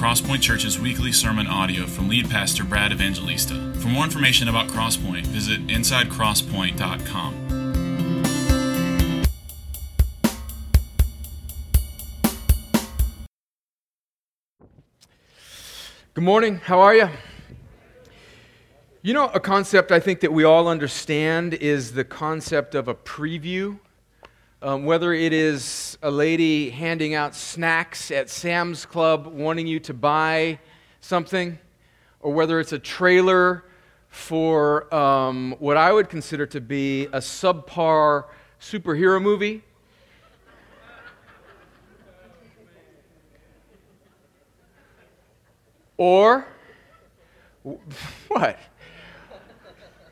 Crosspoint Church's weekly sermon audio from lead pastor Brad Evangelista. For more information about Crosspoint, visit insidecrosspoint.com. Good morning. How are you? You know, a concept I think that we all understand is the concept of a preview. Um, whether it is a lady handing out snacks at Sam's Club wanting you to buy something, or whether it's a trailer for um, what I would consider to be a subpar superhero movie. Or, what?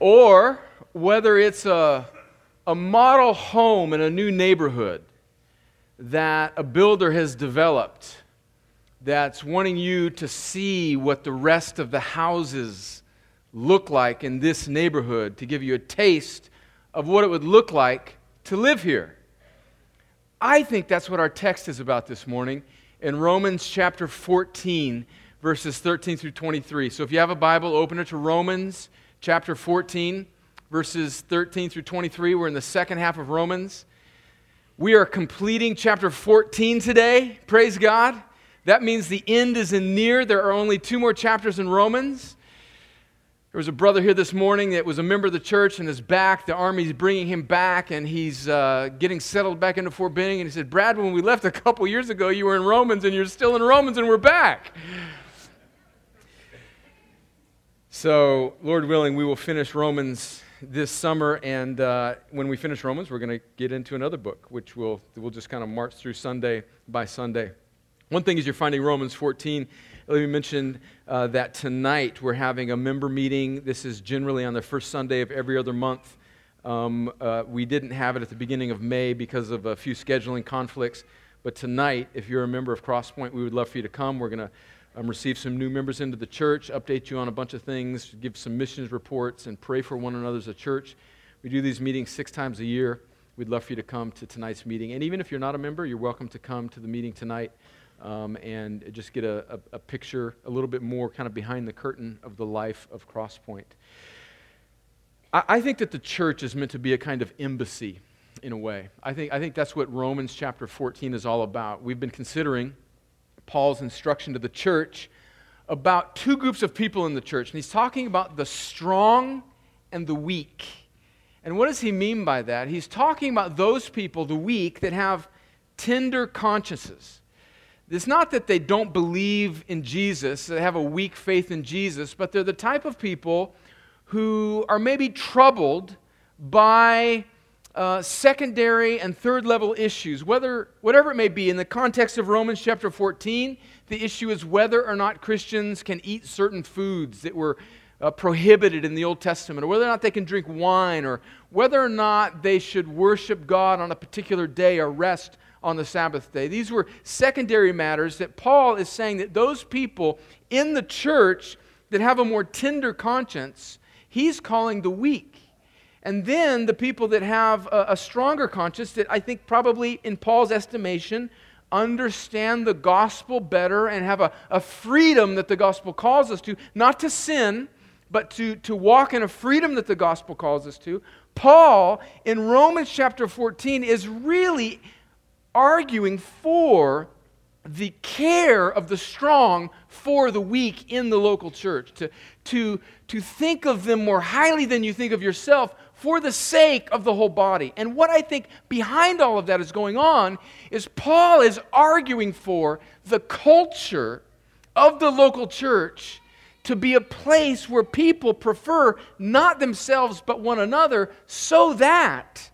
Or whether it's a, a model home in a new neighborhood that a builder has developed that's wanting you to see what the rest of the houses look like in this neighborhood to give you a taste of what it would look like to live here. I think that's what our text is about this morning in Romans chapter 14 verses 13 through 23. So if you have a Bible, open it to Romans chapter 14, verses 13 through 23. We're in the second half of Romans. We are completing chapter 14 today. Praise God. That means the end is in near. There are only two more chapters in Romans. There was a brother here this morning that was a member of the church and is back. The army's bringing him back and he's uh, getting settled back into Fort Benning. And he said, Brad, when we left a couple years ago, you were in Romans and you're still in Romans and we're back. So, Lord willing, we will finish Romans this summer, and uh, when we finish Romans, we're going to get into another book, which we'll, we'll just kind of march through Sunday by Sunday. One thing is you're finding Romans 14. Let me mention uh, that tonight we're having a member meeting. This is generally on the first Sunday of every other month. Um, uh, we didn't have it at the beginning of May because of a few scheduling conflicts. But tonight, if you're a member of Crosspoint, we would love for you to come. We're going to um, receive some new members into the church, update you on a bunch of things, give some missions reports, and pray for one another as a church. We do these meetings six times a year. We'd love for you to come to tonight's meeting. And even if you're not a member, you're welcome to come to the meeting tonight um, and just get a, a, a, picture, a little bit more kind of behind the curtain of the life of Crosspoint. I, I think that the church is meant to be a kind of embassy in a way. I think, I think that's what Romans chapter 14 is all about. We've been considering Paul's instruction to the church about two groups of people in the church. And he's talking about the strong and the weak. And what does he mean by that? He's talking about those people, the weak, that have tender consciences. It's not that they don't believe in Jesus, they have a weak faith in Jesus, but they're the type of people who are maybe troubled by uh, secondary and third level issues, whether, whatever it may be. In the context of Romans chapter 14, the issue is whether or not Christians can eat certain foods that were uh, prohibited in the Old Testament, or whether or not they can drink wine, or whether or not they should worship God on a particular day or rest on the Sabbath day. These were secondary matters that Paul is saying that those people in the church that have a more tender conscience, he's calling the weak. And then the people that have a, a, stronger conscience, that I think probably in Paul's estimation, understand the gospel better and have a, a freedom that the gospel calls us to, not to sin, but to, to walk in a freedom that the gospel calls us to. Paul, in Romans chapter 14, is really arguing for the care of the strong for the weak in the local church, to, to, to think of them more highly than you think of yourself for the sake of the whole body. And what I think behind all of that is going on is Paul is arguing for the culture of the local church to be a place where people prefer not themselves but one another so that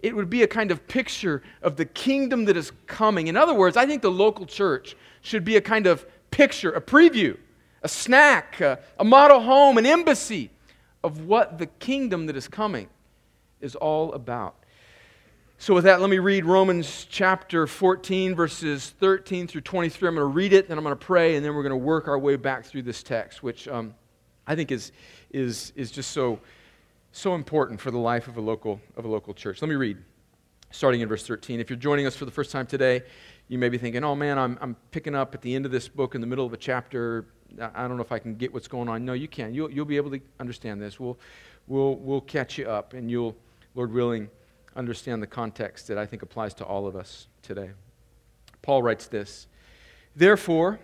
it would be a kind of picture of the kingdom that is coming. In other words, I think the local church should be a kind of picture, a preview, a snack, a, a model home, an embassy of what the kingdom that is coming is all about. So, with that, let me read Romans chapter 14, verses 13 through 23. I'm going to read it, then I'm going to pray, and then we're going to work our way back through this text, which um, I think is, is, is just so, so important for the life of a, local, of a local church. Let me read. starting in verse 13. If you're joining us for the first time today, you may be thinking, oh man, I'm, I'm picking up at the end of this book in the middle of a chapter. I don't know if I can get what's going on. No, you can. You'll, you'll be able to understand this. We'll, we'll, we'll catch you up, and you'll, Lord willing, understand the context that I think applies to all of us today. Paul writes this Therefore,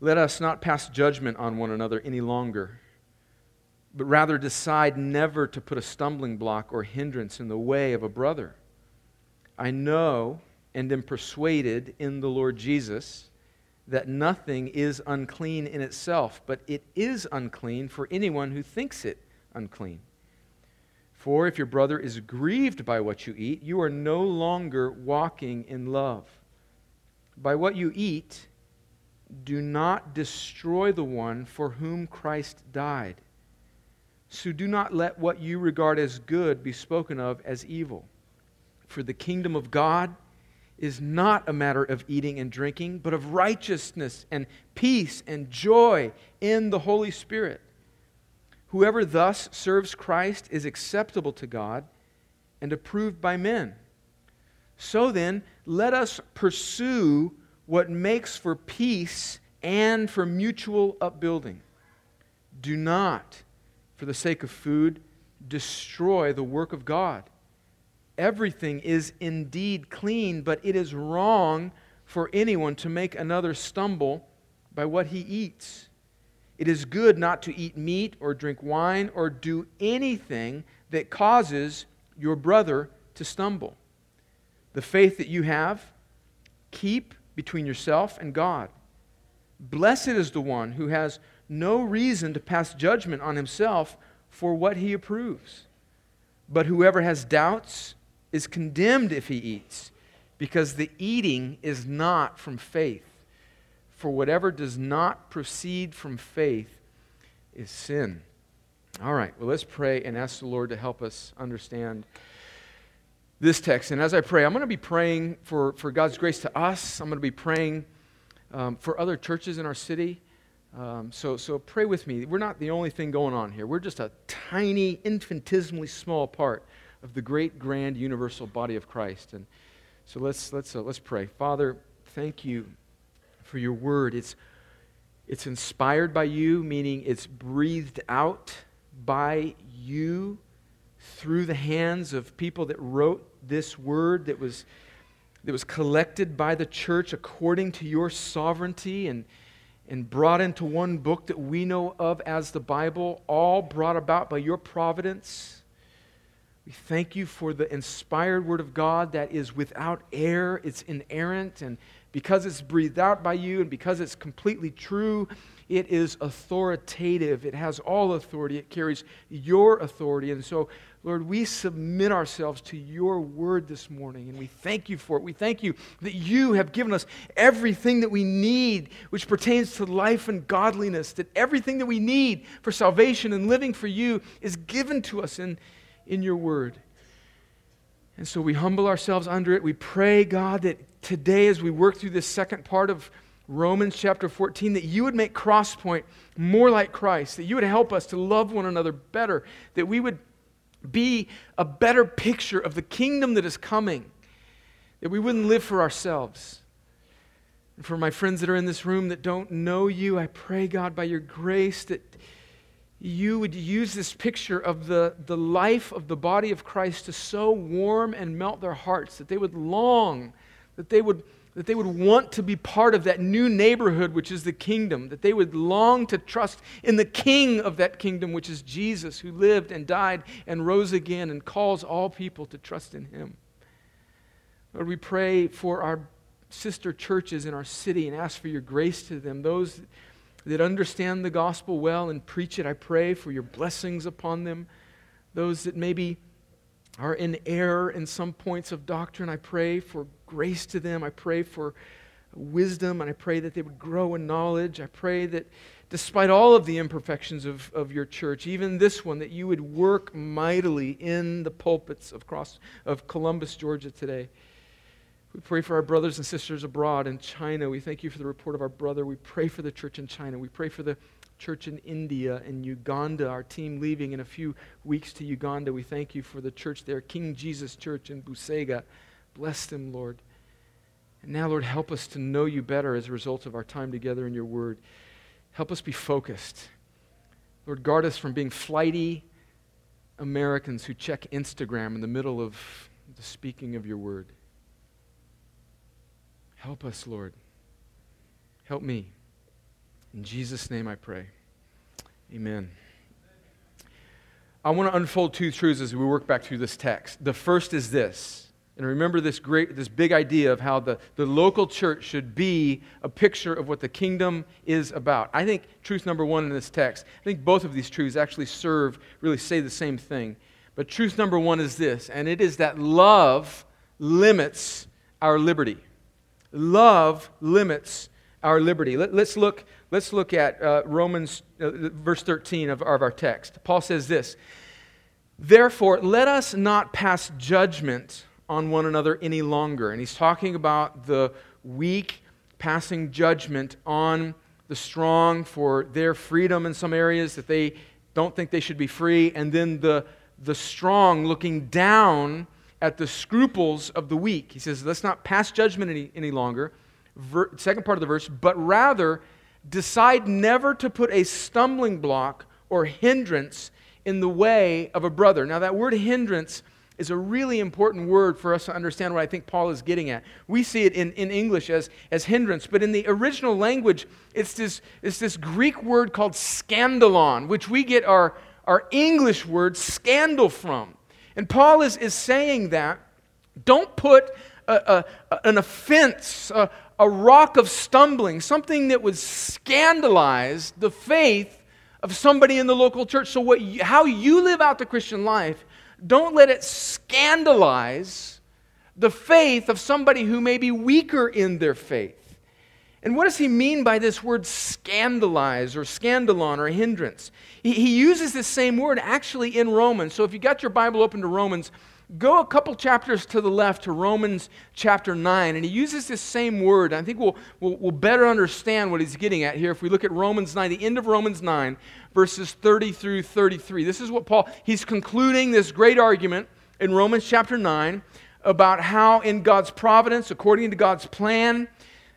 let us not pass judgment on one another any longer, but rather decide never to put a stumbling block or hindrance in the way of a brother. I know and am persuaded in the Lord Jesus that nothing is unclean in itself, but it is unclean for anyone who thinks it unclean. For if your brother is grieved by what you eat, you are no longer walking in love. By what you eat, do not destroy the one for whom Christ died. So do not let what you regard as good be spoken of as evil. For the kingdom of God is not a matter of eating and drinking, but of righteousness and peace and joy in the Holy Spirit. Whoever thus serves Christ is acceptable to God and approved by men. So then, let us pursue what makes for peace and for mutual upbuilding. Do not, for the sake of food, destroy the work of God. Everything is indeed clean, but it is wrong for anyone to make another stumble by what he eats. It is good not to eat meat or drink wine or do anything that causes your brother to stumble. The faith that you have, keep between yourself and God. Blessed is the one who has no reason to pass judgment on himself for what he approves. But whoever has doubts is condemned if he eats, because the eating is not from faith. For whatever does not proceed from faith is sin. All right, well, let's pray and ask the Lord to help us understand this text. And as I pray, I'm going to be praying for, for God's grace to us. I'm going to be praying um, for other churches in our city. Um, so, so pray with me. We're not the only thing going on here. We're just a tiny, infinitesimally small part of the great, grand, universal body of Christ. And so let's, let's, uh, let's pray. Father, thank you for your word. It's, it's inspired by you, meaning it's breathed out by you through the hands of people that wrote this word that was, that was collected by the church according to your sovereignty and, and brought into one book that we know of as the Bible, all brought about by your providence. We thank you for the inspired word of God that is without error, it's inerrant, and because it's breathed out by you and because it's completely true, it is authoritative. It has all authority. It carries your authority. And so Lord, we submit ourselves to your word this morning and we thank you for it. We thank you that you have given us everything that we need, which pertains to life and godliness, that everything that we need for salvation and living for you is given to us in, in your word. And so we humble ourselves under it. We pray, God, that today, as we work through this second part of Romans chapter 14, that you would make Crosspoint more like Christ, that you would help us to love one another better, that we would be a better picture of the kingdom that is coming, that we wouldn't live for ourselves. And for my friends that are in this room that don't know you, I pray, God, by your grace, that you would use this picture of the, the life of the body of Christ to so warm and melt their hearts that they would long, that they would that they would want to be part of that new neighborhood, which is the kingdom, that they would long to trust in the king of that kingdom, which is Jesus, who lived and died and rose again and calls all people to trust in him. Lord, we pray for our sister churches in our city and ask for your grace to them. Those that understand the gospel well and preach it, I pray for your blessings upon them. Those that maybe are in error in some points of doctrine, I pray for grace to them. I pray for wisdom, and I pray that they would grow in knowledge. I pray that despite all of the imperfections of, of your church, even this one, that you would work mightily in the pulpits of, Cross, of Columbus, Georgia today. We pray for our brothers and sisters abroad in China. We thank you for the report of our brother. We pray for the church in China. We pray for the church in India and Uganda, our team leaving in a few weeks to Uganda. We thank you for the church there, King Jesus Church in Busega. Bless them, Lord. And now, Lord, help us to know you better as a result of our time together in your word. Help us be focused. Lord, guard us from being flighty Americans who check Instagram in the middle of the speaking of your word. Help us, Lord. Help me. In Jesus' name I pray. Amen. I want to unfold two truths as we work back through this text. The first is this. And remember this great, this big idea of how the, the local church should be a picture of what the kingdom is about. I think truth number one in this text, I think both of these truths actually serve, really say the same thing. But truth number one is this, and it is that love limits our liberty. Love limits our liberty. Let, us look, let's look at uh, Romans, uh, verse 13 of, of our text. Paul says this Therefore, let us not pass judgment on one another any longer. And he's talking about the weak passing judgment on the strong for their freedom in some areas that they don't think they should be free, and then the, the strong looking down at the scruples of the weak. He says, let's not pass judgment any, any longer ver- second part of the verse, but rather decide never to put a stumbling block or hindrance in the way of a brother. Now, that word hindrance is a really important word for us to understand what I think Paul is getting at. We see it in, in English as, as hindrance, but in the original language, it's this, it's this Greek word called scandalon, which we get our, our English word scandal from. And Paul is, is saying that don't put a, a, an offense, a, a rock of stumbling, something that would scandalize the faith of somebody in the local church. So, what you, how you live out the Christian life, don't let it scandalize the faith of somebody who may be weaker in their faith. And what does he mean by this word scandalize or scandalon or hindrance? He, he uses this same word actually in Romans. So if you got your Bible open to Romans, go a couple chapters to the left to Romans chapter 9, and he uses this same word. I think we'll, we'll, we'll, better understand what he's getting at here if we look at Romans 9, the end of Romans 9, verses 30 through 33. This is what Paul, he's concluding this great argument in Romans chapter 9 about how in God's providence, according to God's plan,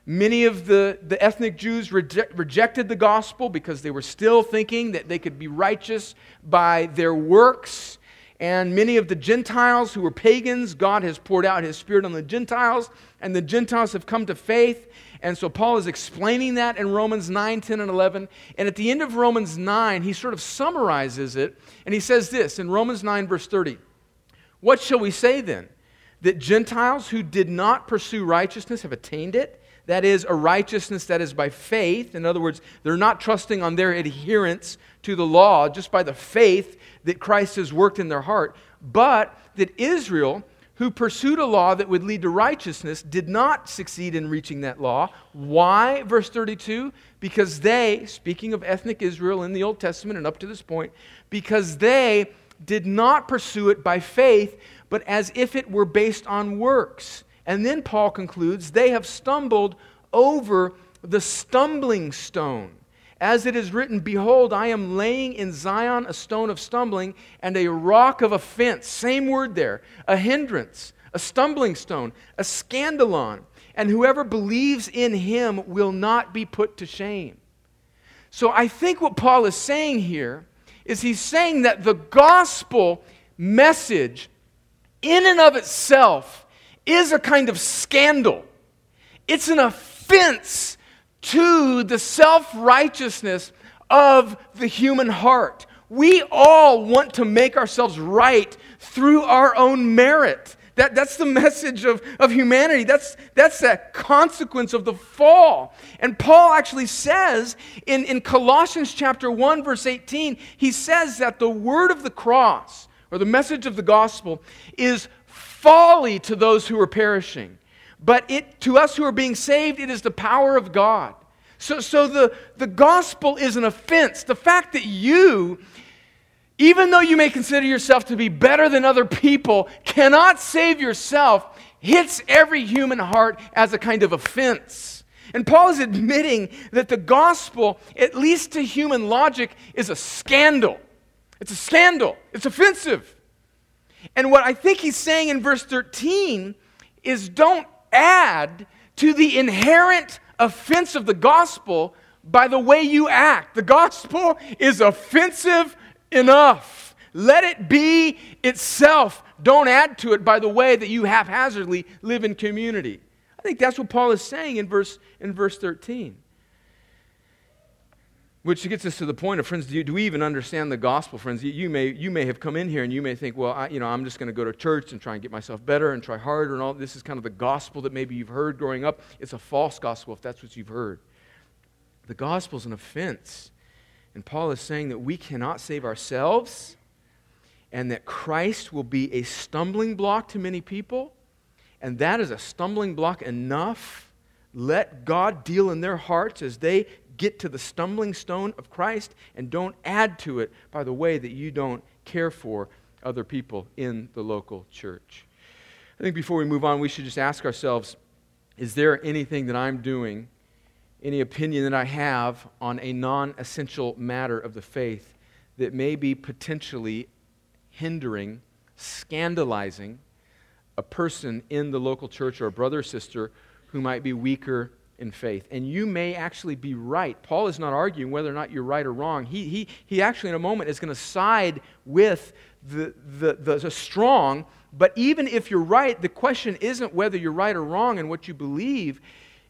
Many of the, the ethnic Jews reject, rejected the gospel because they were still thinking that they could be righteous by their works. And many of the Gentiles who were pagans, God has poured out his spirit on the Gentiles, and the Gentiles have come to faith. And so Paul is explaining that in Romans 9, 10, and 11. And at the end of Romans 9, he sort of summarizes it, and he says this in Romans 9, verse 30 What shall we say then? That Gentiles who did not pursue righteousness have attained it? That is, a righteousness that is by faith. In other words, they're not trusting on their adherence to the law just by the faith that Christ has worked in their heart, but that Israel, who pursued a law that would lead to righteousness, did not succeed in reaching that law. Why? Verse 32 because they, speaking of ethnic Israel in the Old Testament and up to this point, because they did not pursue it by faith, but as if it were based on works. And then Paul concludes, they have stumbled over the stumbling stone. As it is written, Behold, I am laying in Zion a stone of stumbling and a rock of offense. Same word there. A hindrance, a stumbling stone, a scandalon. And whoever believes in him will not be put to shame. So I think what Paul is saying here is he's saying that the gospel message, in and of itself, is a kind of scandal. It's an offense to the self righteousness of the human heart. We all want to make ourselves right through our own merit. That, that's the message of, of humanity. That's, that's the consequence of the fall. And Paul actually says in, in Colossians chapter 1, verse 18, he says that the word of the cross, or the message of the gospel, is folly to those who are perishing. But it, to us who are being saved, it is the power of God. So, so the, the gospel is an offense. The fact that you, even though you may consider yourself to be better than other people, cannot save yourself hits every human heart as a kind of offense. And Paul is admitting that the gospel, at least to human logic, is a scandal. It's a scandal. It's offensive. And what I think he's saying in verse 13 is don't add to the inherent offense of the gospel by the way you act. The gospel is offensive enough. Let it be itself. Don't add to it by the way that you haphazardly live in community. I think that's what Paul is saying in verse, in verse 13. Which gets us to the point of, friends, do, you, do we even understand the gospel, friends? You, you, may, you may have come in here and you may think, well, I, you know, I'm just going to go to church and try and get myself better and try harder and all. This is kind of the gospel that maybe you've heard growing up. It's a false gospel if that's what you've heard. The gospel is an offense. And Paul is saying that we cannot save ourselves and that Christ will be a stumbling block to many people. And that is a stumbling block enough. Let God deal in their hearts as they get to the stumbling stone of Christ and don't add to it by the way that you don't care for other people in the local church. I think before we move on, we should just ask ourselves is there anything that I'm doing, any opinion that I have on a non essential matter of the faith that may be potentially hindering, scandalizing a person in the local church or a brother or sister who might be weaker in faith. And you may actually be right. Paul is not arguing whether or not you're right or wrong. He, he, he actually, in a moment, is going to side with the, the, the, the, strong. But even if you're right, the question isn't whether you're right or wrong in what you believe.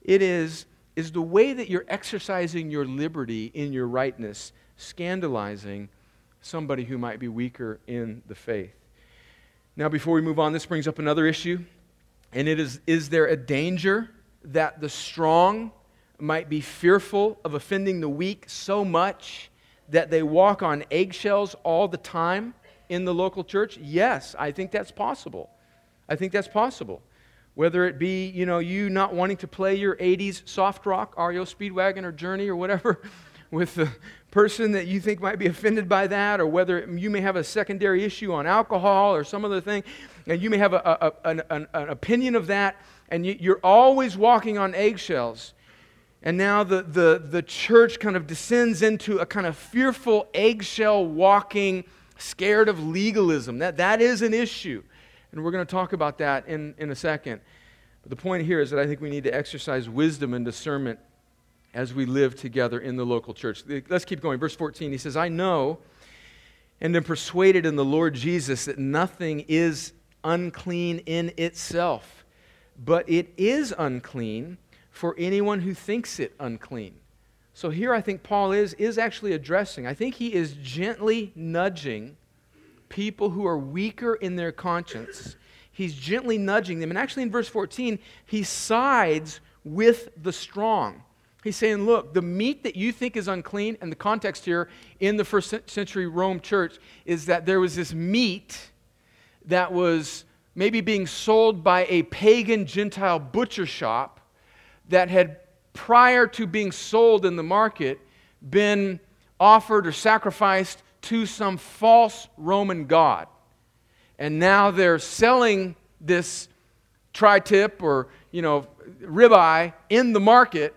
It is, is the way that you're exercising your liberty in your rightness scandalizing somebody who might be weaker in the faith. Now, before we move on, this brings up another issue. And it is Is there a danger that the strong might be fearful of offending the weak so much that they walk on eggshells all the time in the local church? Yes, I think that's possible. I think that's possible. Whether it be, you know, you not wanting to play your 80s soft rock, REO Speedwagon or Journey or whatever with the person that you think might be offended by that, or whether you may have a secondary issue on alcohol or some other thing, and you may have a, a, an, an, an opinion of that and you're always walking on eggshells. And now the, the, the church kind of descends into a kind of fearful eggshell walking, scared of legalism. That, that is an issue. And we're going to talk about that in, in a second. But the point here is that I think we need to exercise wisdom and discernment as we live together in the local church. Let's keep going. Verse 14, he says, I know and am persuaded in the Lord Jesus that nothing is unclean in itself but it is unclean for anyone who thinks it unclean. So here I think Paul is, is actually addressing, I think he is gently nudging people who are weaker in their conscience. He's gently nudging them. And actually, in verse 14, he sides with the strong. He's saying, look, the meat that you think is unclean, and the context here in the first century Rome church is that there was this meat that was maybe being sold by a pagan Gentile butcher shop that had, prior to being sold in the market, been offered or sacrificed to some false Roman god. And now they're selling this tri tip or, you know, ribeye in the market,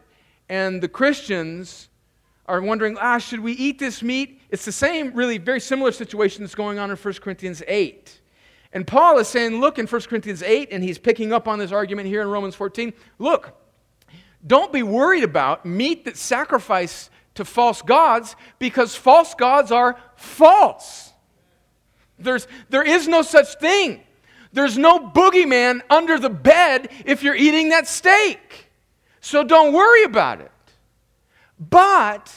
and the Christians are wondering, ah, should we eat this meat? It's the same, really, very similar situation that's going on in 1 Corinthians 8. And Paul is saying, look, in 1 Corinthians 8, and he's picking up on this argument here in Romans 14. Look, don't be worried about meat that's sacrificed to false gods because false gods are false. There's, there is no such thing. There's no boogeyman under the bed if you're eating that steak. So don't worry about it. But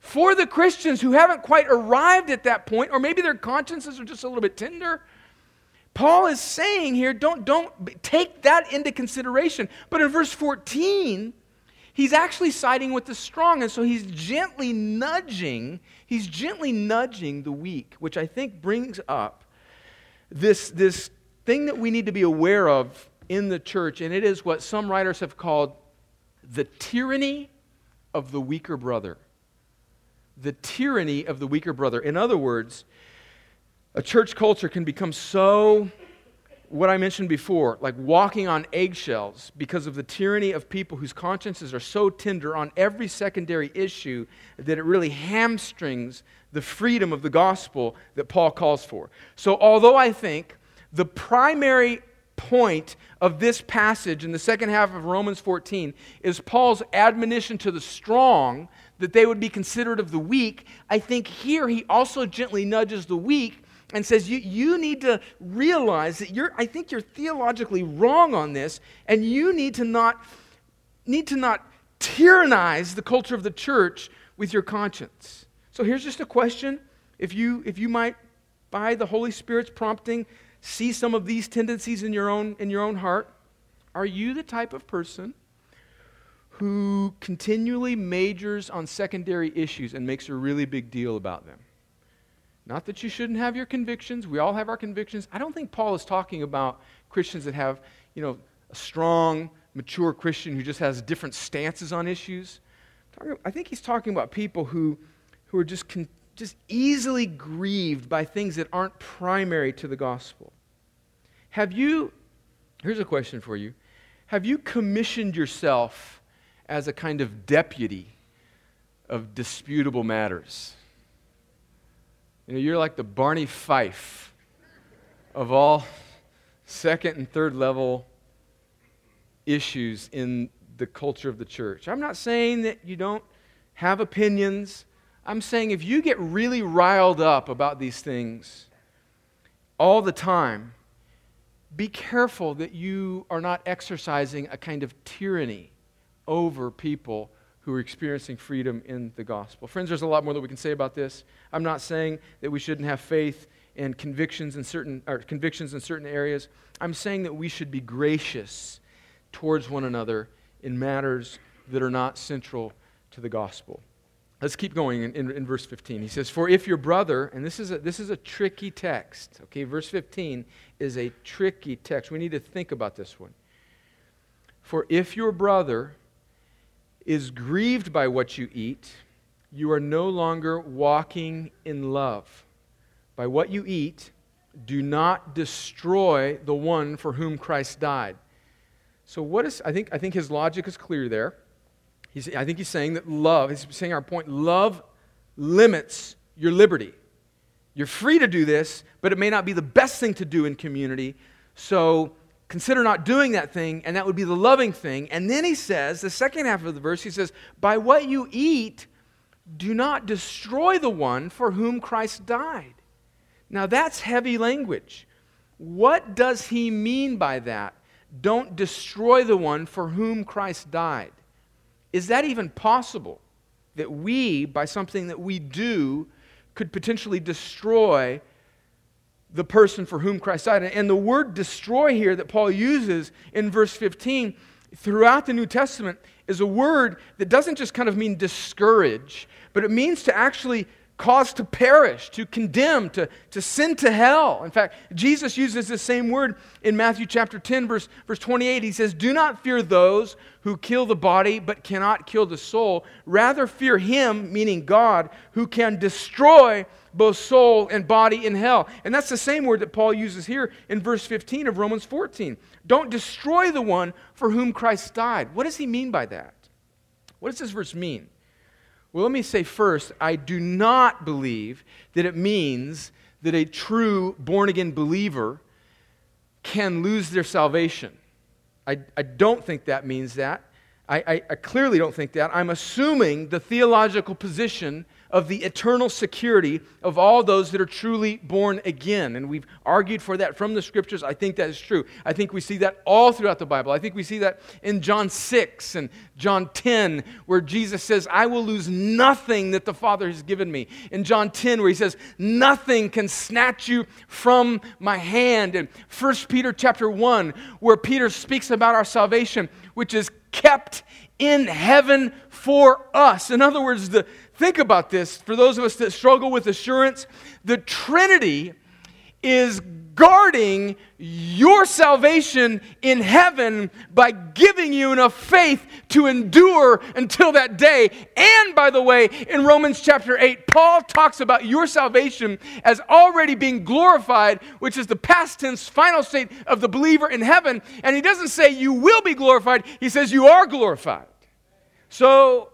for the Christians who haven't quite arrived at that point, or maybe their consciences are just a little bit tender, Paul is saying here, don't, don't take that into consideration. But in verse 14, he's actually siding with the strong. And so he's gently nudging, he's gently nudging the weak, which I think brings up this, this thing that we need to be aware of in the church. And it is what some writers have called the tyranny of the weaker brother. The tyranny of the weaker brother. In other words, a church culture can become so what I mentioned before, like walking on eggshells because of the tyranny of people whose consciences are so tender on every secondary issue that it really hamstrings the freedom of the gospel that Paul calls for. So, although I think the primary point of this passage in the second half of Romans 14 is Paul's admonition to the strong that they would be considerate of the weak, I think here he also gently nudges the weak and says, you, you need to realize that you're, I think you're theologically wrong on this, and you need to not, need to not tyrannize the culture of the church with your conscience. So here's just a question. If you, if you might, by the Holy Spirit's prompting, see some of these tendencies in your own, in your own heart, are you the type of person who continually majors on secondary issues and makes a really big deal about them? Not that you shouldn't have your convictions. We all have our convictions. I don't think Paul is talking about Christians that have, you know, a strong, mature Christian who just has different stances on issues. I think he's talking about people who, who are just, con- just easily grieved by things that aren't primary to the gospel. Have you, here's a question for you Have you commissioned yourself as a kind of deputy of disputable matters? You know, you're like the Barney Fife of all second and third level issues in the culture of the church. I'm not saying that you don't have opinions. I'm saying if you get really riled up about these things all the time, be careful that you are not exercising a kind of tyranny over people who are experiencing freedom in the gospel. Friends, there's a lot more that we can say about this. I'm not saying that we shouldn't have faith and convictions in certain or convictions in certain areas. I'm saying that we should be gracious towards one another in matters that are not central to the gospel. Let's keep going in, in, in, verse 15. He says, For if your brother, and this is, a, this is a tricky text, okay? Verse 15 is a tricky text. We need to think about this one. For if your brother is grieved by what you eat, you are no longer walking in love. By what you eat, do not destroy the one for whom Christ died. So, what is, I think, I think his logic is clear there. He's, I think he's saying that love, he's saying our point, love limits your liberty. You're free to do this, but it may not be the best thing to do in community. So, consider not doing that thing, and that would be the loving thing. And then he says, the second half of the verse, he says, By what you eat, do not destroy the one for whom Christ died. Now that's heavy language. What does he mean by that? Don't destroy the one for whom Christ died. Is that even possible? That we, by something that we do, could potentially destroy the person for whom Christ died. And the word destroy here that Paul uses in verse 15 throughout the New Testament is a word that doesn't just kind of mean discourage, but it means to actually cause to perish, to condemn, to, to send to hell. In fact, Jesus uses the same word in Matthew chapter 10, verse, verse 28. He says, Do not fear those who kill the body but cannot kill the soul. Rather fear him, meaning God, who can destroy both soul and body in hell. And that's the same word that Paul uses here in verse 15 of Romans 14. Don't destroy the one for whom Christ died. What does he mean by that? What does this verse mean? Well, let me say first, I do not believe that it means that a true born again believer can lose their salvation. I, I don't think that means that. I, I, I clearly don't think that. I'm assuming the theological position of the eternal security of all those that are truly born again. And we've argued for that from the scriptures. I think that is true. I think we see that all throughout the Bible. I think we see that in John 6 and John 10, where Jesus says, I will lose nothing that the Father has given me. In John 10, where he says, Nothing can snatch you from my hand. And 1 Peter chapter 1, where Peter speaks about our salvation, which is kept in heaven for us. In other words, the, Think about this for those of us that struggle with assurance. The Trinity is guarding your salvation in heaven by giving you enough faith to endure until that day. And by the way, in Romans chapter 8, Paul talks about your salvation as already being glorified, which is the past tense final state of the believer in heaven. And he doesn't say you will be glorified, he says you are glorified. So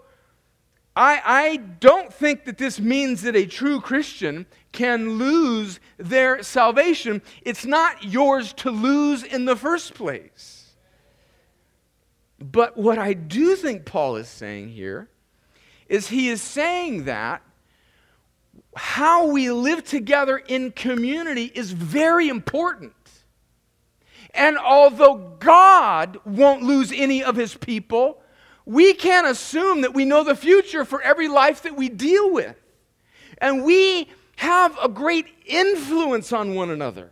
I, I don't think that this means that a true Christian can lose their salvation. It's not yours to lose in the first place. But what I do think Paul is saying here is he is saying that how we live together in community is very important. And although God won't lose any of his people, we can't assume that we know the future for every life that we deal with. And we have a great influence on one another.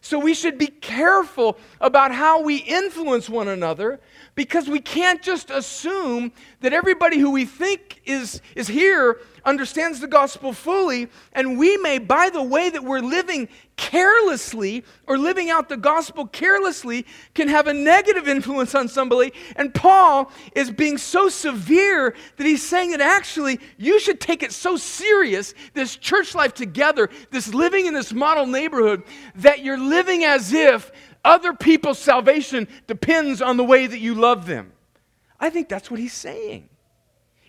So we should be careful about how we influence one another because we can't just assume that everybody who we think is, is here understands the gospel fully. And we may, by the way that we're living carelessly or living out the gospel carelessly, can have a negative influence on somebody. And Paul is being so severe that he's saying that actually you should take it so serious, this church life together, this living in this model neighborhood, that you're living as if other people's salvation depends on the way that you love them. I think that's what he's saying.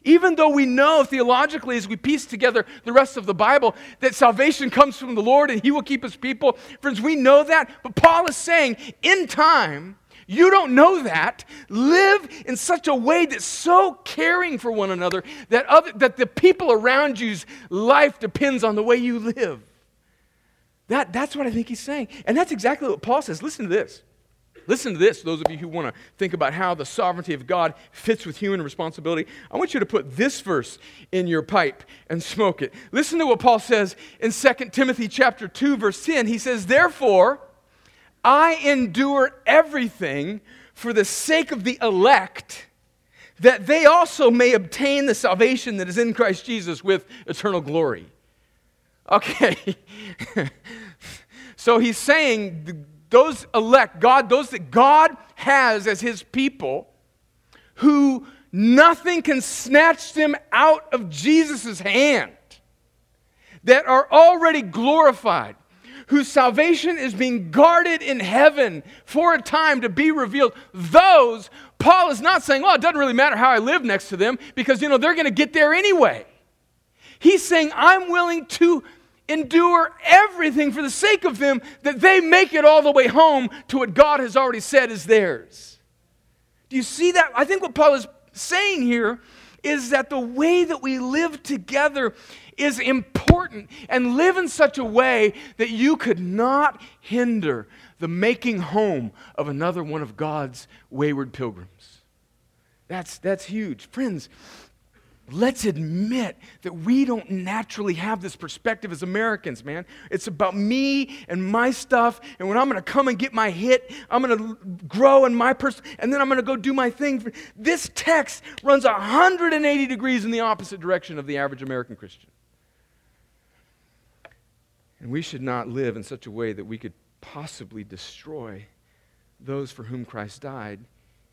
Even though we know theologically, as we piece together the rest of the Bible, that salvation comes from the Lord and He will keep His people, friends, we know that. But Paul is saying, in time, you don't know that. Live in such a way that's so caring for one another that, other, that the people around you's life depends on the way you live. That, that's what I think he's saying. And that's exactly what Paul says. Listen to this. Listen to this, those of you who want to think about how the sovereignty of God fits with human responsibility. I want you to put this verse in your pipe and smoke it. Listen to what Paul says in 2 Timothy chapter 2 verse 10. He says, "Therefore, I endure everything for the sake of the elect, that they also may obtain the salvation that is in Christ Jesus with eternal glory." Okay. so he's saying those elect, God, those that God has as his people, who nothing can snatch them out of Jesus' hand, that are already glorified, whose salvation is being guarded in heaven for a time to be revealed, those, Paul is not saying, well, it doesn't really matter how I live next to them because, you know, they're going to get there anyway. He's saying, I'm willing to endure everything for the sake of them that they make it all the way home to what God has already said is theirs. Do you see that? I think what Paul is saying here is that the way that we live together is important and live in such a way that you could not hinder the making home of another one of God's wayward pilgrims. That's, that's huge. Friends, Let's admit that we don't naturally have this perspective as Americans, man. It's about me and my stuff, and when I'm going to come and get my hit, I'm going to grow in my person, and then I'm going to go do my thing. This text runs 180 degrees in the opposite direction of the average American Christian. And we should not live in such a way that we could possibly destroy those for whom Christ died,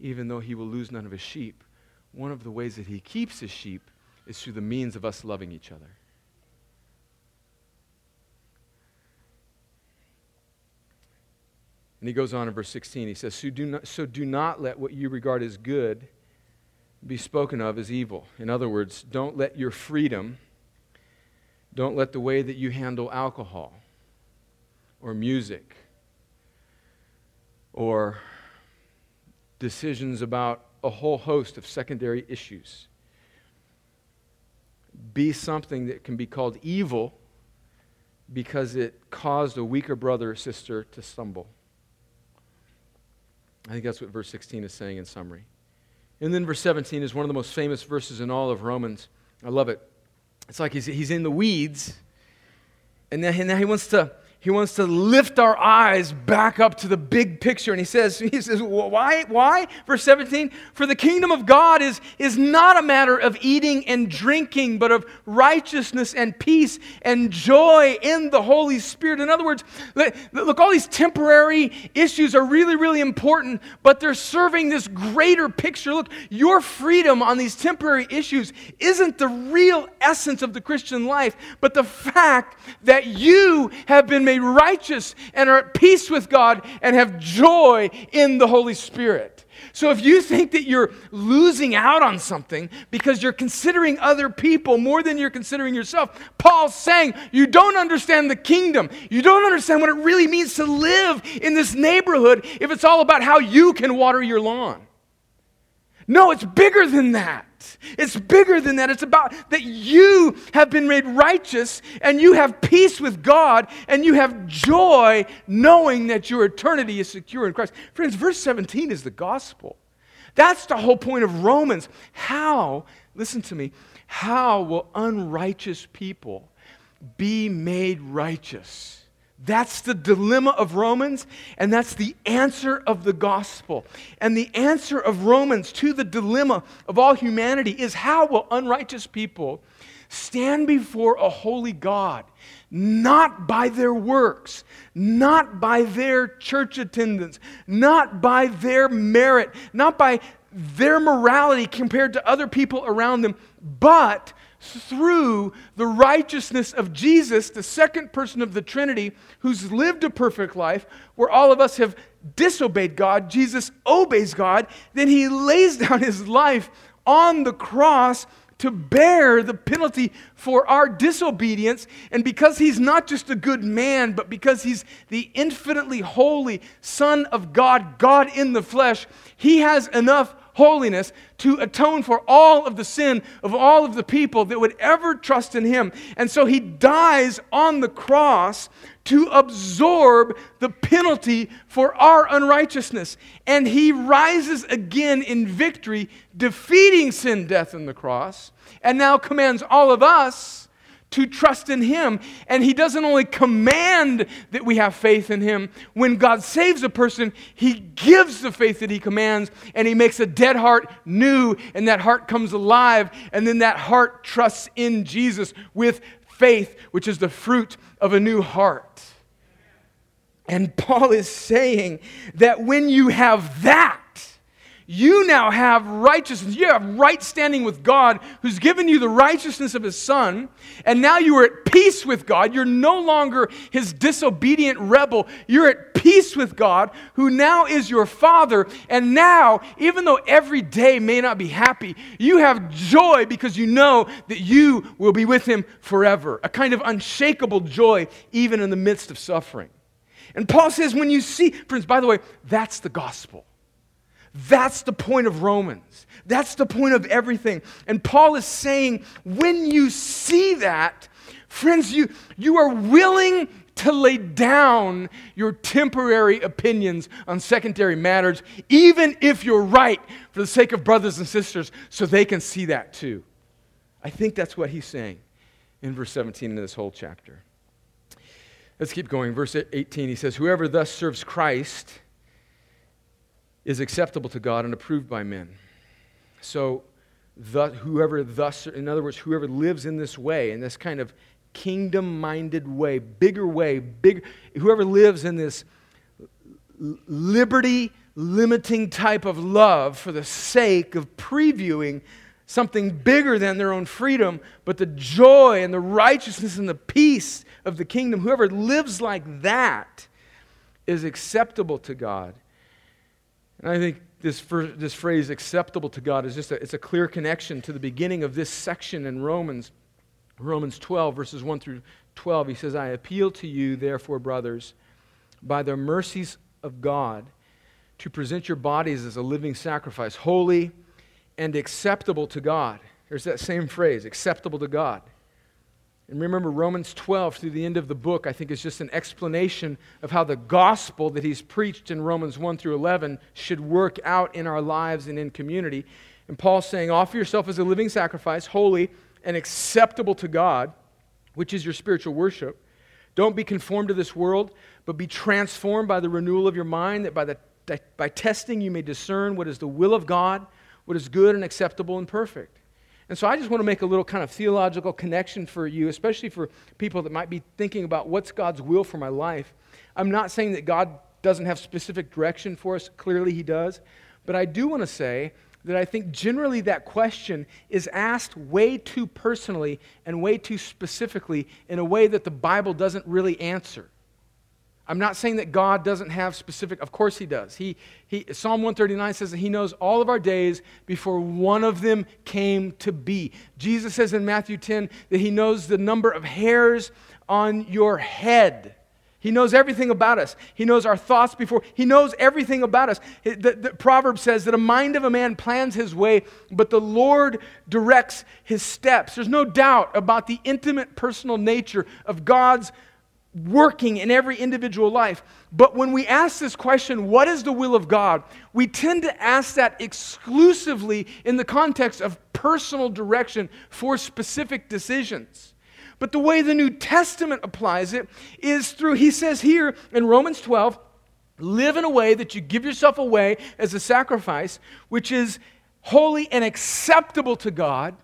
even though he will lose none of his sheep one of the ways that he keeps his sheep is through the means of us loving each other. And he goes on in verse 16. He says, so do, not, so do not let what you regard as good be spoken of as evil. In other words, don't let your freedom, don't let the way that you handle alcohol or music or decisions about a whole host of secondary issues. Be something that can be called evil because it caused a weaker brother or sister to stumble. I think that's what verse 16 is saying in summary. And then verse 17 is one of the most famous verses in all of Romans. I love it. It's like he's, he's in the weeds, and then, he wants to he wants to lift our eyes back up to the big picture. And he says, he says why? Why? Verse 17, for the kingdom of God is, is not a matter of eating and drinking, but of righteousness and peace and joy in the Holy Spirit. In other words, look, all these temporary issues are really, really important, but they're serving this greater picture. Look, your freedom on these temporary issues isn't the real essence of the Christian life, but the fact that you have been made righteous and are at peace with God and have joy in the Holy Spirit. So if you think that you're losing out on something because you're considering other people more than you're considering yourself, Paul's saying you don't understand the kingdom. You don't understand what it really means to live in this neighborhood if it's all about how you can water your lawn. No, it's bigger than that. It's bigger than that. It's about that you have been made righteous and you have peace with God and you have joy knowing that your eternity is secure in Christ. Friends, verse 17 is the gospel. That's the whole point of Romans. How, listen to me, how will unrighteous people be made righteous? That's the dilemma of Romans, and that's the answer of the gospel. And the answer of Romans to the dilemma of all humanity is how will unrighteous people stand before a holy God, not by their works, not by their church attendance, not by their merit, not by their morality compared to other people around them, but through the righteousness of Jesus, the second person of the Trinity, who's lived a perfect life, where all of us have disobeyed God, Jesus obeys God, then he lays down his life on the cross to bear the penalty for our disobedience. And because he's not just a good man, but because he's the infinitely holy Son of God, God in the flesh, he has enough holiness to atone for all of the sin of all of the people that would ever trust in him. And so he dies on the cross to absorb the penalty for our unrighteousness. And he rises again in victory, defeating sin, death, and the cross, and now commands all of us to trust in Him. And He doesn't only command that we have faith in Him. When God saves a person, He gives the faith that He commands, and He makes a dead heart new, and that heart comes alive. And then that heart trusts in Jesus with faith, which is the fruit of a new heart. And Paul is saying that when you have that, you now have righteousness. You have right standing with God, who's given you the righteousness of his Son. And now you are at peace with God. You're no longer his disobedient rebel. You're at peace with God, who now is your Father. And now, even though every day may not be happy, you have joy because you know that you will be with him forever. A kind of unshakable joy, even in the midst of suffering. And Paul says, when you see, friends, by the way, that's the gospel. That's the point of Romans. That's the point of everything. And Paul is saying, when you see that, friends, you, you are willing to lay down your temporary opinions on secondary matters, even if you're right, for the sake of brothers and sisters, so they can see that too. I think that's what he's saying in verse 17 in this whole chapter. Let's keep going. Verse 18, he says, Whoever thus serves Christ is acceptable to God and approved by men. So, the, whoever thus, in other words, whoever lives in this way, in this kind of kingdom minded way, bigger way, big, whoever lives in this liberty limiting type of love for the sake of previewing something bigger than their own freedom, but the joy and the righteousness and the peace of the kingdom, whoever lives like that is acceptable to God and I think this, this phrase, acceptable to God, is just a, it's a clear connection to the beginning of this section in Romans, Romans 12, verses 1 through 12. He says, I appeal to you, therefore, brothers, by the mercies of God, to present your bodies as a living sacrifice, holy and acceptable to God. There's that same phrase, acceptable to God. And remember, Romans 12 through the end of the book, I think, is just an explanation of how the gospel that he's preached in Romans 1 through 11 should work out in our lives and in community. And Paul's saying, offer yourself as a living sacrifice, holy and acceptable to God, which is your spiritual worship. Don't be conformed to this world, but be transformed by the renewal of your mind, that by, the, by testing you may discern what is the will of God, what is good and acceptable and perfect. And so I just want to make a little kind of theological connection for you, especially for people that might be thinking about what's God's will for my life. I'm not saying that God doesn't have specific direction for us. Clearly, He does. But I do want to say that I think generally that question is asked way too personally and way too specifically in a way that the Bible doesn't really answer. I'm not saying that God doesn't have specific, of course He does. He, he, Psalm 139 says that He knows all of our days before one of them came to be. Jesus says in Matthew 10 that He knows the number of hairs on your head. He knows everything about us. He knows our thoughts before. He knows everything about us. The, the Proverb says that a mind of a man plans his way, but the Lord directs his steps. There's no doubt about the intimate personal nature of God's working in every individual life. But when we ask this question, what is the will of God? We tend to ask that exclusively in the context of personal direction for specific decisions. But the way the New Testament applies it is through, he says here in Romans 12, live in a way that you give yourself away as a sacrifice, which is holy and acceptable to God.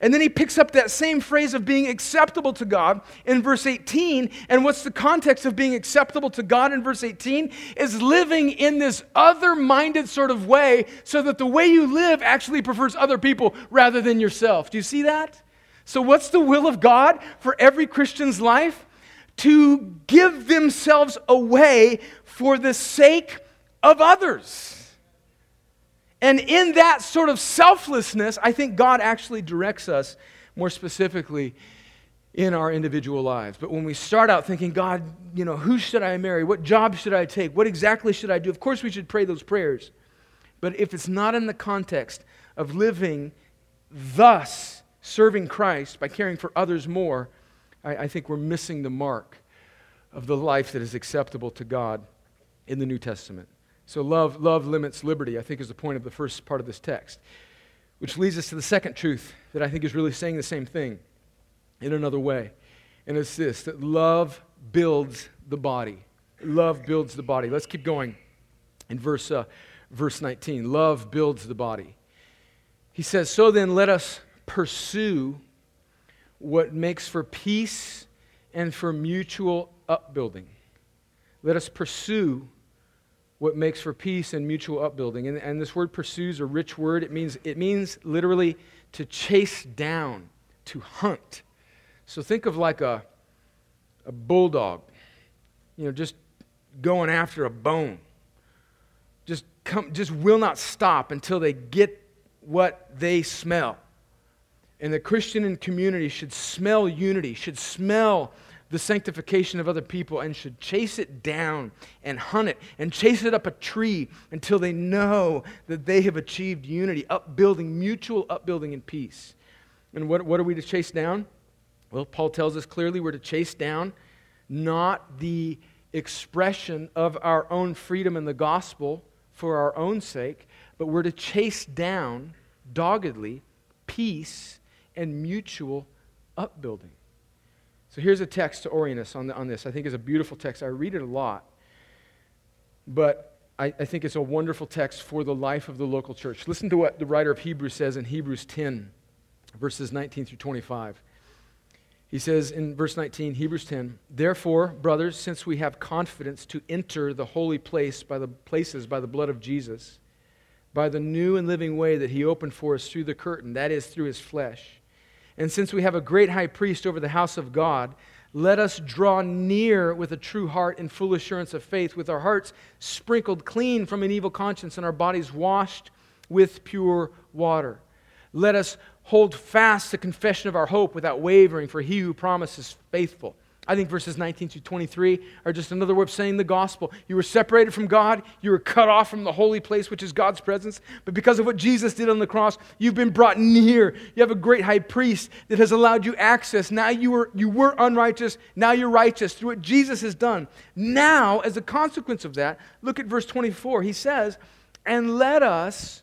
And then he picks up that same phrase of being acceptable to God in verse 18. And what's the context of being acceptable to God in verse 18? Is living in this other minded sort of way so that the way you live actually prefers other people rather than yourself. Do you see that? So, what's the will of God for every Christian's life? To give themselves away for the sake of others. And in that sort of selflessness, I think God actually directs us more specifically in our individual lives. But when we start out thinking, God, you know, who should I marry? What job should I take? What exactly should I do? Of course, we should pray those prayers. But if it's not in the context of living thus serving Christ by caring for others more, I, I think we're missing the mark of the life that is acceptable to God in the New Testament. So love, love limits liberty, I think is the point of the first part of this text. Which leads us to the second truth that I think is really saying the same thing in another way. And it's this that love builds the body. Love builds the body. Let's keep going in verse, uh, verse 19. Love builds the body. He says, So then let us pursue what makes for peace and for mutual upbuilding. Let us pursue what makes for peace and mutual upbuilding. And, and this word pursue is a rich word. It means, it means literally to chase down, to hunt. So think of like a, a bulldog, you know, just going after a bone. Just, come, just will not stop until they get what they smell. And the Christian community should smell unity, should smell the sanctification of other people, and should chase it down and hunt it and chase it up a tree until they know that they have achieved unity, upbuilding, mutual upbuilding and peace. And what, what are we to chase down? Well, Paul tells us clearly we're to chase down not the expression of our own freedom in the gospel for our own sake, but we're to chase down doggedly peace and mutual upbuilding. So here's a text to orient us on, the, on this. I think it's a beautiful text. I read it a lot, but I, I think it's a wonderful text for the life of the local church. Listen to what the writer of Hebrews says in Hebrews 10, verses 19 through 25. He says in verse 19, Hebrews 10, Therefore, brothers, since we have confidence to enter the holy place by the places by the blood of Jesus, by the new and living way that he opened for us through the curtain, that is, through his flesh and since we have a great high priest over the house of God, let us draw near with a true heart and full assurance of faith, with our hearts sprinkled clean from an evil conscience and our bodies washed with pure water. Let us hold fast the confession of our hope without wavering, for he who promises is faithful. I think verses 19 to 23 are just another way of saying the gospel. You were separated from God, you were cut off from the holy place, which is God's presence. But because of what Jesus did on the cross, you've been brought near. You have a great high priest that has allowed you access. Now you were, you were unrighteous, now you're righteous through what Jesus has done. Now, as a consequence of that, look at verse 24. He says, And let us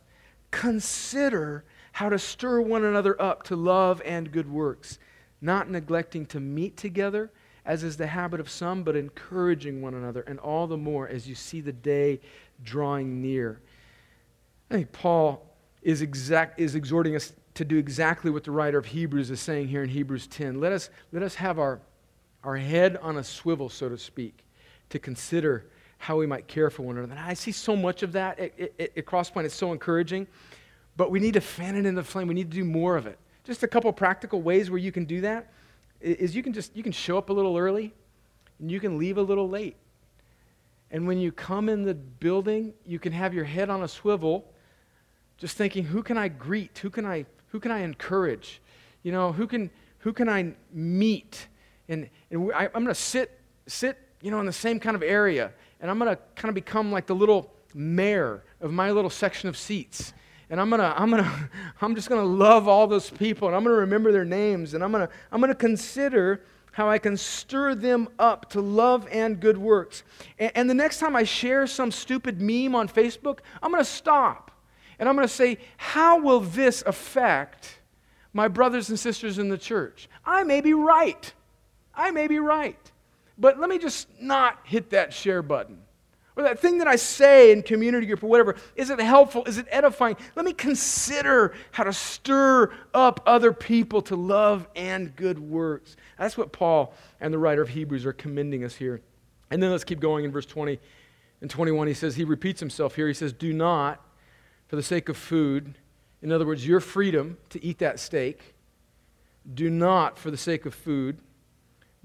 consider how to stir one another up to love and good works, not neglecting to meet together as is the habit of some, but encouraging one another, and all the more as you see the day drawing near. I think Paul is, exact, is exhorting us to do exactly what the writer of Hebrews is saying here in Hebrews 10. Let us, let us have our, our head on a swivel, so to speak, to consider how we might care for one another. And I see so much of that at, at, at Crosspoint. It's so encouraging. But we need to fan it in the flame. We need to do more of it. Just a couple practical ways where you can do that is you can just you can show up a little early and you can leave a little late. And when you come in the building, you can have your head on a swivel just thinking who can I greet? Who can I who can I encourage? You know, who can who can I meet? And, and I, I'm going to sit sit you know in the same kind of area and I'm going to kind of become like the little mayor of my little section of seats and I'm gonna, I'm gonna, I'm just gonna love all those people, and I'm gonna remember their names, and I'm gonna, I'm gonna consider how I can stir them up to love and good works. And, and the next time I share some stupid meme on Facebook, I'm gonna stop, and I'm gonna say, how will this affect my brothers and sisters in the church? I may be right. I may be right. But let me just not hit that share button. Or that thing that I say in community group or whatever, is it helpful? Is it edifying? Let me consider how to stir up other people to love and good works. That's what Paul and the writer of Hebrews are commending us here. And then let's keep going in verse 20 and 21. He says, he repeats himself here. He says, Do not, for the sake of food, in other words, your freedom to eat that steak, do not, for the sake of food,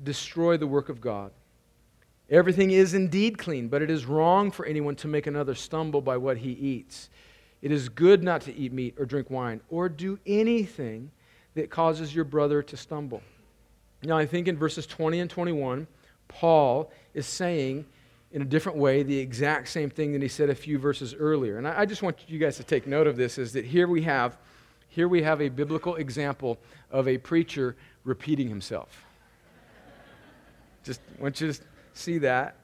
destroy the work of God. Everything is indeed clean, but it is wrong for anyone to make another stumble by what he eats. It is good not to eat meat or drink wine or do anything that causes your brother to stumble. Now, I think in verses 20 and 21, Paul is saying in a different way the exact same thing that he said a few verses earlier. And I, just want you guys to take note of this is that here we have here we have a biblical example of a preacher repeating himself. Just want you to see that.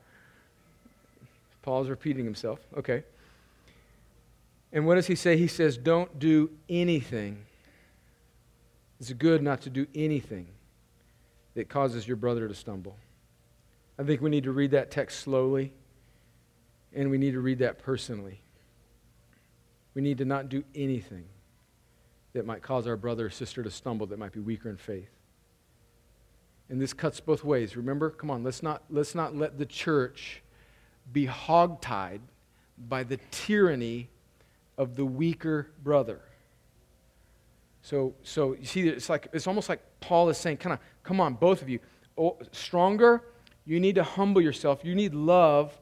Paul's repeating himself. Okay. And what does he say? He says, Don't do anything. It's good not to do anything that causes your brother to stumble. I think we need to read that text slowly, and we need to read that personally. We need to not do anything that might cause our brother or sister to stumble that might be weaker in faith. And this cuts both ways. Remember? Come on, let's not, let's not let the church be hogtied by the tyranny of the weaker brother. So, so you see, it's like it's almost like Paul is saying, kind of, come on, both of you, oh, stronger. You need to humble yourself. You need love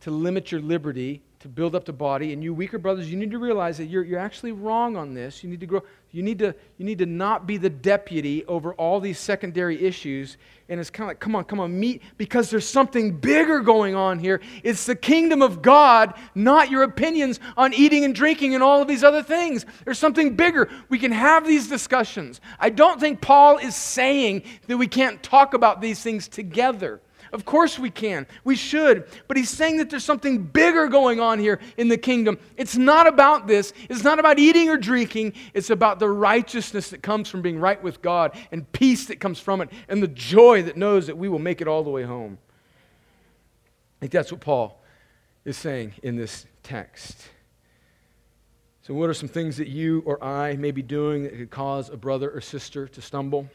to limit your liberty to build up the body. And you weaker brothers, you need to realize that you're, you're actually wrong on this. You need to grow. You need to, you need to not be the deputy over all these secondary issues. And it's kind of like, come on, come on, meet, because there's something bigger going on here. It's the kingdom of God, not your opinions on eating and drinking and all of these other things. There's something bigger. We can have these discussions. I don't think Paul is saying that we can't talk about these things together. Of course we can. We should. But he's saying that there's something bigger going on here in the kingdom. It's not about this. It's not about eating or drinking. It's about the righteousness that comes from being right with God and peace that comes from it and the joy that knows that we will make it all the way home. I think that's what Paul is saying in this text. So, what are some things that you or I may be doing that could cause a brother or sister to stumble?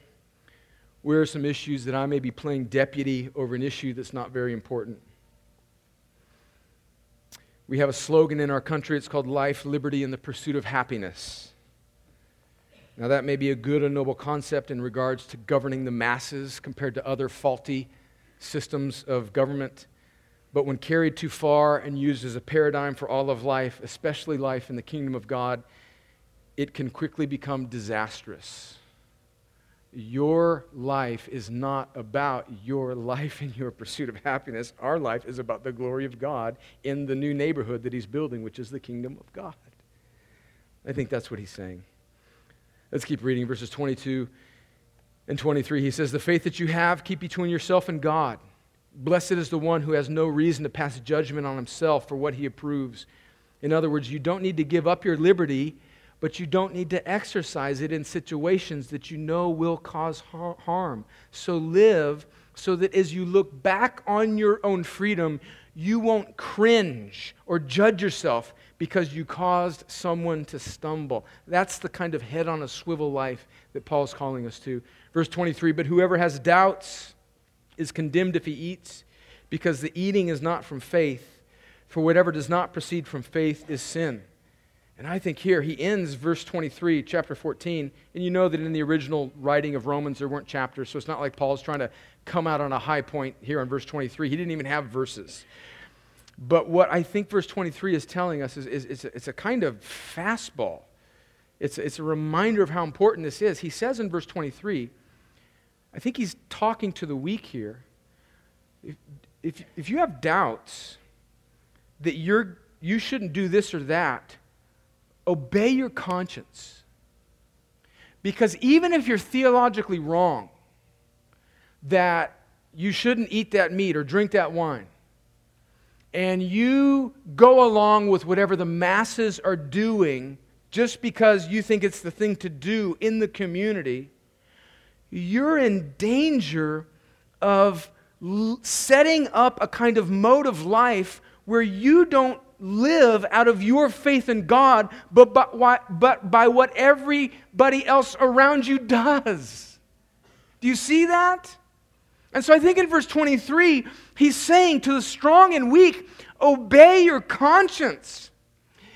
Where are some issues that I may be playing deputy over an issue that's not very important? We have a slogan in our country. It's called Life, Liberty, and the Pursuit of Happiness. Now, that may be a good and noble concept in regards to governing the masses compared to other faulty systems of government. But when carried too far and used as a paradigm for all of life, especially life in the kingdom of God, it can quickly become disastrous. Your life is not about your life and your pursuit of happiness. Our life is about the glory of God in the new neighborhood that He's building, which is the kingdom of God. I think that's what He's saying. Let's keep reading verses 22 and 23. He says, The faith that you have, keep between yourself and God. Blessed is the one who has no reason to pass judgment on himself for what he approves. In other words, you don't need to give up your liberty but you don't need to exercise it in situations that you know will cause harm. So live so that as you look back on your own freedom, you won't cringe or judge yourself because you caused someone to stumble. That's the kind of head on a swivel life that Paul's calling us to. Verse 23 But whoever has doubts is condemned if he eats, because the eating is not from faith, for whatever does not proceed from faith is sin. And I think here he ends verse 23, chapter 14. And you know that in the original writing of Romans, there weren't chapters, so it's not like Paul's trying to come out on a high point here in verse 23. He didn't even have verses. But what I think verse 23 is telling us is, is it's, a, it's, a, kind of fastball. It's, it's a reminder of how important this is. He says in verse 23, I think he's talking to the weak here. If, if, if you have doubts that you're, you shouldn't do this or that, obey your conscience. Because even if you're theologically wrong, that you shouldn't eat that meat or drink that wine, and you go along with whatever the masses are doing just because you think it's the thing to do in the community, you're in danger of setting up a kind of mode of life where you don't live out of your faith in God, but by, but by what everybody else around you does. Do you see that? And so I think in verse 23, he's saying to the strong and weak, obey your conscience.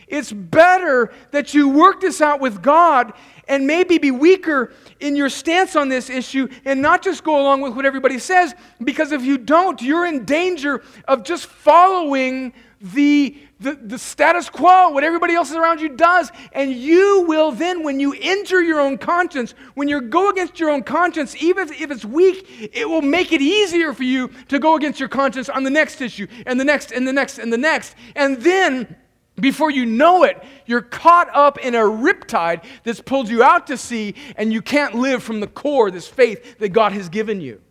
It's better that you work this out with God and maybe be weaker in your stance on this issue and not just go along with what everybody says, because if you don't, you're in danger of just following the, the, the status quo, what everybody else around you does. And you will then, when you enter your own conscience, when you go against your own conscience, even if it's weak, it will make it easier for you to go against your conscience on the next issue, and the next, and the next, and the next. And then, before you know it, you're caught up in a riptide that's pulled you out to sea, and you can't live from the core, this faith that God has given you.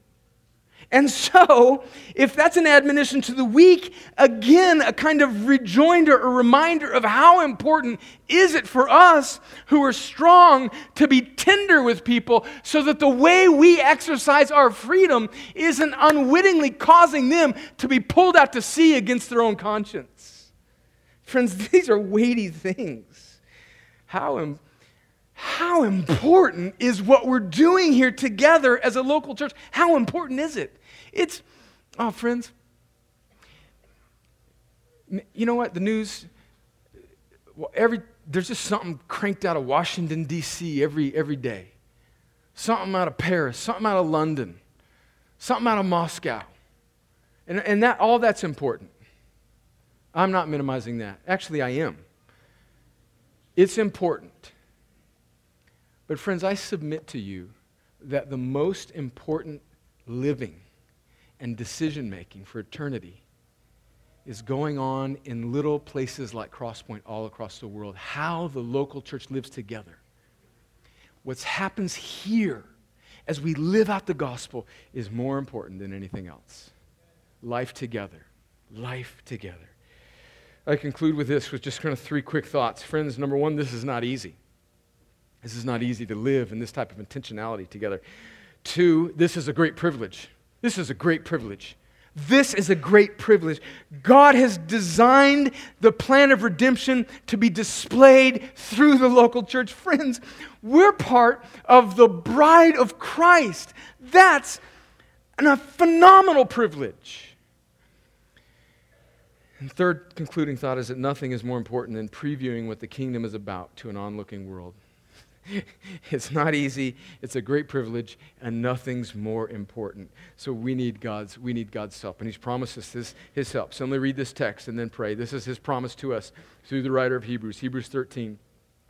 And so, if that's an admonition to the weak, again, a kind of rejoinder, a reminder of how important is it for us who are strong to be tender with people so that the way we exercise our freedom isn't unwittingly causing them to be pulled out to sea against their own conscience. Friends, these are weighty things. How, how important is what we're doing here together as a local church? How important is it? It's, oh, friends, you know what? The news, well, every, there's just something cranked out of Washington, D.C. every, every day. Something out of Paris, something out of London, something out of Moscow. And, and that, all that's important. I'm not minimizing that. Actually, I am. It's important. But, friends, I submit to you that the most important living and decision making for eternity is going on in little places like Crosspoint all across the world. How the local church lives together. What happens here as we live out the gospel is more important than anything else. Life together. Life together. I conclude with this with just kind of three quick thoughts. Friends, number one, this is not easy. This is not easy to live in this type of intentionality together. Two, this is a great privilege. This is a great privilege. This is a great privilege. God has designed the plan of redemption to be displayed through the local church. Friends, we're part of the bride of Christ. That's a phenomenal privilege. And third concluding thought is that nothing is more important than previewing what the kingdom is about to an onlooking world. it's not easy. It's a great privilege, and nothing's more important. So we need God's we need God's help, and He's promised us his, his help. So let me read this text and then pray. This is His promise to us through the writer of Hebrews, Hebrews 13,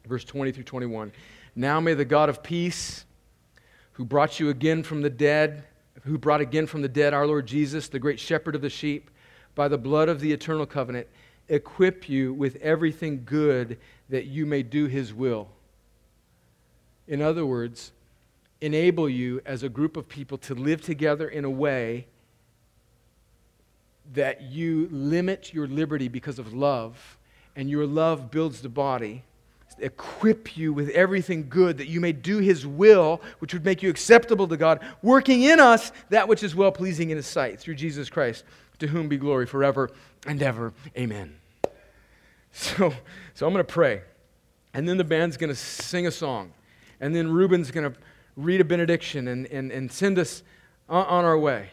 verse 20 through 21. Now may the God of peace, who brought you again from the dead, who brought again from the dead our Lord Jesus, the great Shepherd of the sheep, by the blood of the eternal covenant, equip you with everything good that you may do His will in other words, enable you as a group of people to live together in a way that you limit your liberty because of love, and your love builds the body. equip you with everything good, that you may do his will, which would make you acceptable to God, working in us that which is well pleasing in his sight, through Jesus Christ, to whom be glory forever and ever. Amen. So, so I'm going to pray. And then the band's going to sing a song. And then Ruben's going to read a benediction and, and, and send us on, on our way.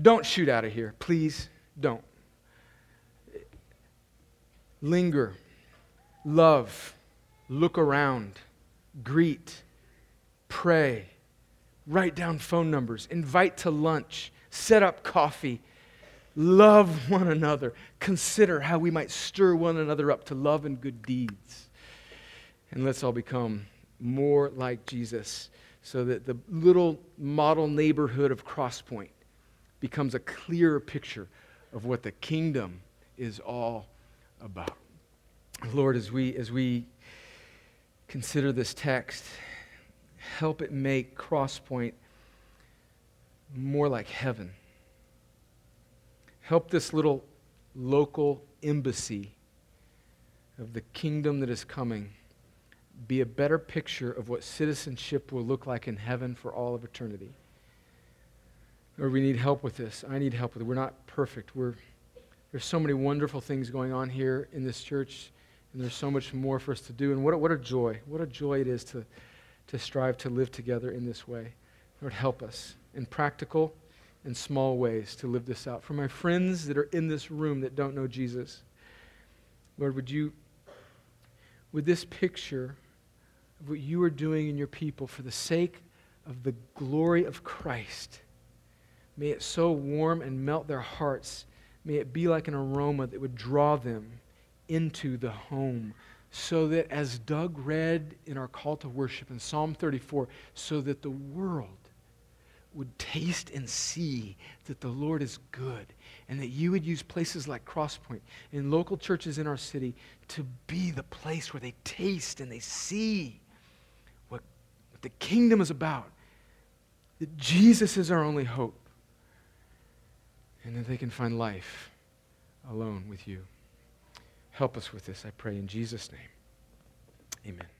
Don't shoot out of here. Please. Don't. Linger, love, look around, greet, pray, write down phone numbers, invite to lunch, set up coffee, love one another, consider how we might stir one another up to love and good deeds. And let's all become more like Jesus so that the little model neighborhood of Crosspoint becomes a clearer picture of what the kingdom is all about. Lord, as we, as we consider this text, help it make Crosspoint more like heaven. Help this little local embassy of the kingdom that is coming be a better picture of what citizenship will look like in heaven for all of eternity. Or we need help with this. I need help with it. We're not perfect. We're, there's so many wonderful things going on here in this church, and there's so much more for us to do. And what a, what a joy. What a joy it is to, to strive to live together in this way. Lord, help us in practical and small ways to live this out. For my friends that are in this room that don't know Jesus, Lord, would you, would this picture of what you are doing in your people for the sake of the glory of Christ. May it so warm and melt their hearts. May it be like an aroma that would draw them into the home. So that, as Doug read in our call to worship in Psalm 34, so that the world would taste and see that the Lord is good, and that you would use places like Crosspoint and local churches in our city to be the place where they taste and they see the kingdom is about. That Jesus is our only hope. And that they can find life alone with you. Help us with this, I pray, in Jesus' name. Amen.